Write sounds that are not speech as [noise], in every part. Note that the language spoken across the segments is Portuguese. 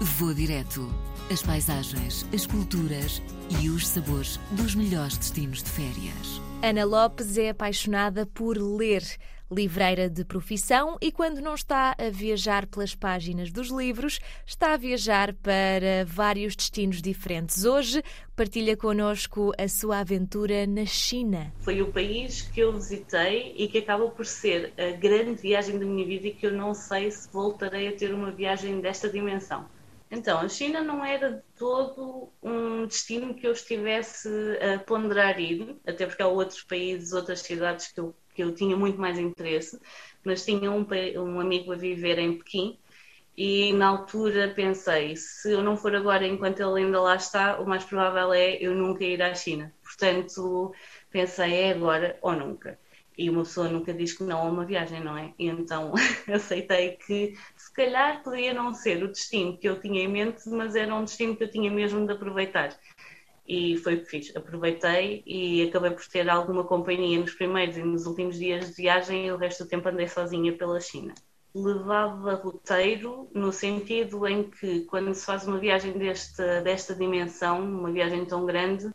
Vou direto. As paisagens, as culturas e os sabores dos melhores destinos de férias. Ana Lopes é apaixonada por ler livreira de profissão e, quando não está a viajar pelas páginas dos livros, está a viajar para vários destinos diferentes. Hoje partilha connosco a sua aventura na China. Foi o país que eu visitei e que acaba por ser a grande viagem da minha vida e que eu não sei se voltarei a ter uma viagem desta dimensão. Então, a China não era todo um destino que eu estivesse a ponderar ir, até porque há outros países, outras cidades que eu que eu tinha muito mais interesse, mas tinha um, um amigo a viver em Pequim e na altura pensei, se eu não for agora enquanto ele ainda lá está, o mais provável é eu nunca ir à China. Portanto, pensei, é agora ou nunca. E uma pessoa nunca diz que não a uma viagem, não é? E então [laughs] aceitei que se calhar poderia não ser o destino que eu tinha em mente, mas era um destino que eu tinha mesmo de aproveitar e foi o que fiz. Aproveitei e acabei por ter alguma companhia nos primeiros e nos últimos dias de viagem e o resto do tempo andei sozinha pela China. Levava roteiro no sentido em que, quando se faz uma viagem desta, desta dimensão, uma viagem tão grande,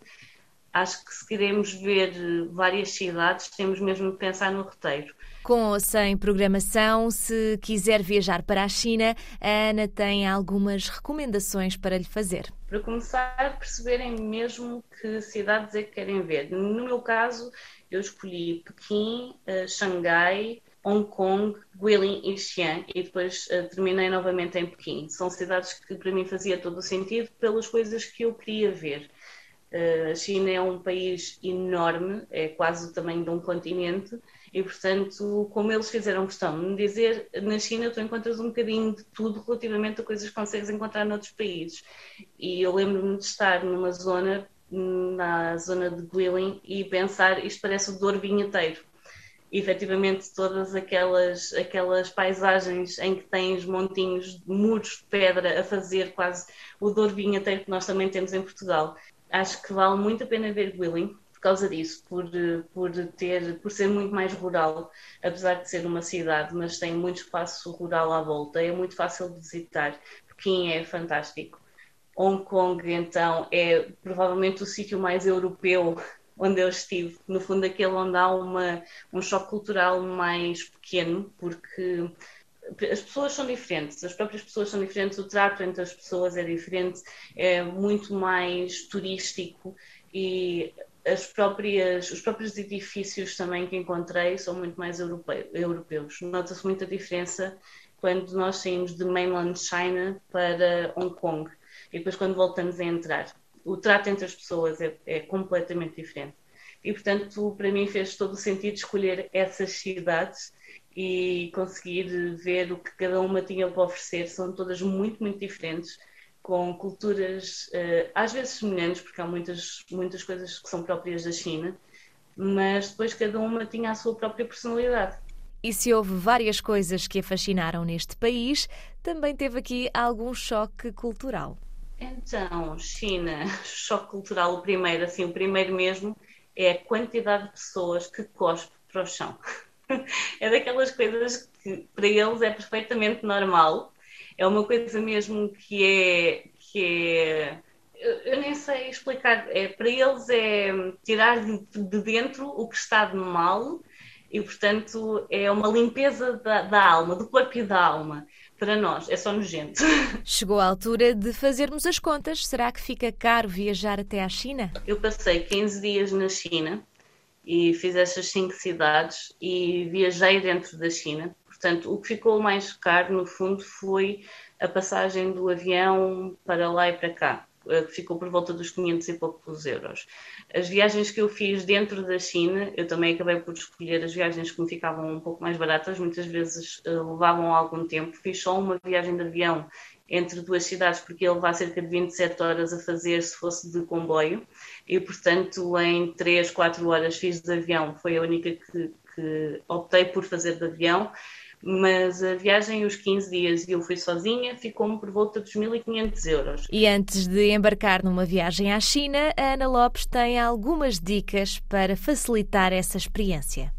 acho que se queremos ver várias cidades, temos mesmo de pensar no roteiro. Com ou sem programação, se quiser viajar para a China, a Ana tem algumas recomendações para lhe fazer. Para começar, perceberem mesmo que cidades é que querem ver. No meu caso, eu escolhi Pequim, uh, Xangai, Hong Kong, Guilin e Xi'an e depois uh, terminei novamente em Pequim. São cidades que para mim fazia todo o sentido pelas coisas que eu queria ver. Uh, a China é um país enorme, é quase o tamanho de um continente e, portanto, como eles fizeram questão de me dizer, na China tu encontras um bocadinho de tudo relativamente a coisas que consegues encontrar noutros países. E eu lembro-me de estar numa zona, na zona de Guilin, e pensar, isto parece o Douro Vinheteiro. Efetivamente, todas aquelas, aquelas paisagens em que tens montinhos, muros de pedra a fazer quase o Douro Vinheteiro que nós também temos em Portugal. Acho que vale muito a pena ver Guilin, causa disso, por, por, ter, por ser muito mais rural, apesar de ser uma cidade, mas tem muito espaço rural à volta, é muito fácil de visitar. Pequim é fantástico. Hong Kong, então, é provavelmente o sítio mais europeu onde eu estive. No fundo, aquele onde há uma, um choque cultural mais pequeno, porque as pessoas são diferentes, as próprias pessoas são diferentes, o trato entre as pessoas é diferente, é muito mais turístico e as próprias, os próprios edifícios também que encontrei são muito mais europeu, europeus. Nota-se muita diferença quando nós saímos de mainland China para Hong Kong e depois quando voltamos a entrar. O trato entre as pessoas é, é completamente diferente. E, portanto, para mim fez todo o sentido escolher essas cidades e conseguir ver o que cada uma tinha para oferecer. São todas muito, muito diferentes com culturas uh, às vezes semelhantes, porque há muitas, muitas coisas que são próprias da China, mas depois cada uma tinha a sua própria personalidade. E se houve várias coisas que a fascinaram neste país, também teve aqui algum choque cultural. Então, China, [laughs] choque cultural, o primeiro, assim, o primeiro mesmo, é a quantidade de pessoas que cospem para o chão. [laughs] é daquelas coisas que para eles é perfeitamente normal, é uma coisa mesmo que é. Que é eu nem sei explicar. É, para eles é tirar de dentro o que está de mal e, portanto, é uma limpeza da, da alma, do corpo e da alma. Para nós, é só nojento. [laughs] Chegou a altura de fazermos as contas. Será que fica caro viajar até à China? Eu passei 15 dias na China e fiz essas cinco cidades e viajei dentro da China. Portanto, o que ficou mais caro, no fundo, foi a passagem do avião para lá e para cá, eh, que ficou por volta dos 500 e poucos euros. As viagens que eu fiz dentro da China, eu também acabei por escolher as viagens que me ficavam um pouco mais baratas, muitas vezes uh, levavam algum tempo. Fiz só uma viagem de avião entre duas cidades, porque ele vai cerca de 27 horas a fazer se fosse de comboio, e portanto em 3, 4 horas fiz de avião, foi a única que, que optei por fazer de avião mas a viagem, os 15 dias, e eu fui sozinha, ficou-me por volta dos 1.500 euros. E antes de embarcar numa viagem à China, a Ana Lopes tem algumas dicas para facilitar essa experiência.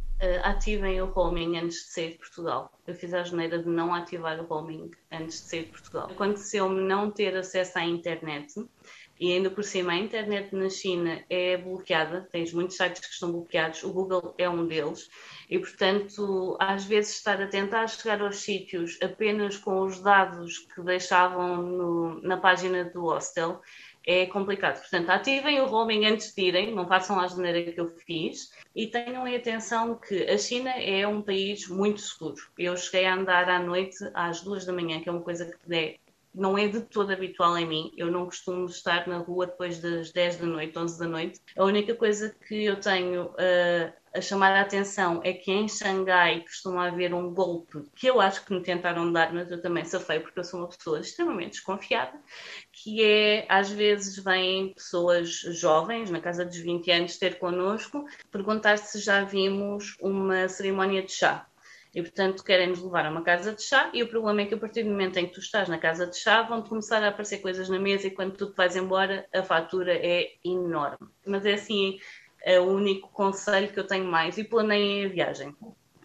Ativem o roaming antes de sair de Portugal. Eu fiz a geneira de não ativar o roaming antes de sair de Portugal. Aconteceu-me não ter acesso à internet e ainda por cima a internet na China é bloqueada, tens muitos sites que estão bloqueados, o Google é um deles, e portanto, às vezes estar a tentar chegar aos sítios apenas com os dados que deixavam no, na página do hostel é complicado. Portanto, ativem o roaming antes de irem, não façam a maneira que eu fiz e tenham em atenção que a China é um país muito seguro. Eu cheguei a andar à noite às duas da manhã, que é uma coisa que é não é de todo habitual em mim. Eu não costumo estar na rua depois das 10 da noite, 11 da noite. A única coisa que eu tenho uh, a chamar a atenção é que em Xangai costuma haver um golpe que eu acho que me tentaram dar, mas eu também safei porque eu sou uma pessoa extremamente desconfiada, que é, às vezes vêm pessoas jovens, na casa dos 20 anos, ter connosco, perguntar se já vimos uma cerimónia de chá. E, portanto, querem-nos levar a uma casa de chá e o problema é que a partir do momento em que tu estás na casa de chá vão começar a aparecer coisas na mesa e quando tu te vais embora a fatura é enorme. Mas é assim, é o único conselho que eu tenho mais. E planeiem a viagem.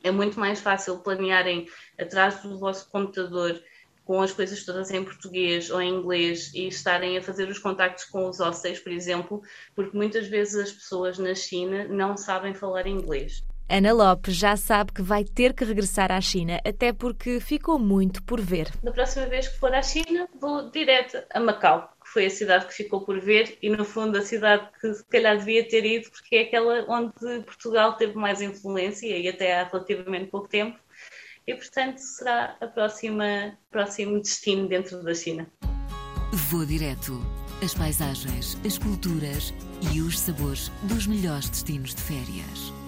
É muito mais fácil planearem atrás do vosso computador com as coisas todas em português ou em inglês e estarem a fazer os contactos com os hóspedes, por exemplo, porque muitas vezes as pessoas na China não sabem falar inglês. Ana Lopes já sabe que vai ter que regressar à China, até porque ficou muito por ver. Da próxima vez que for à China, vou direto a Macau, que foi a cidade que ficou por ver e, no fundo, a cidade que se calhar devia ter ido, porque é aquela onde Portugal teve mais influência e até há relativamente pouco tempo. E, portanto, será a próxima próximo destino dentro da China. Vou direto. As paisagens, as culturas e os sabores dos melhores destinos de férias.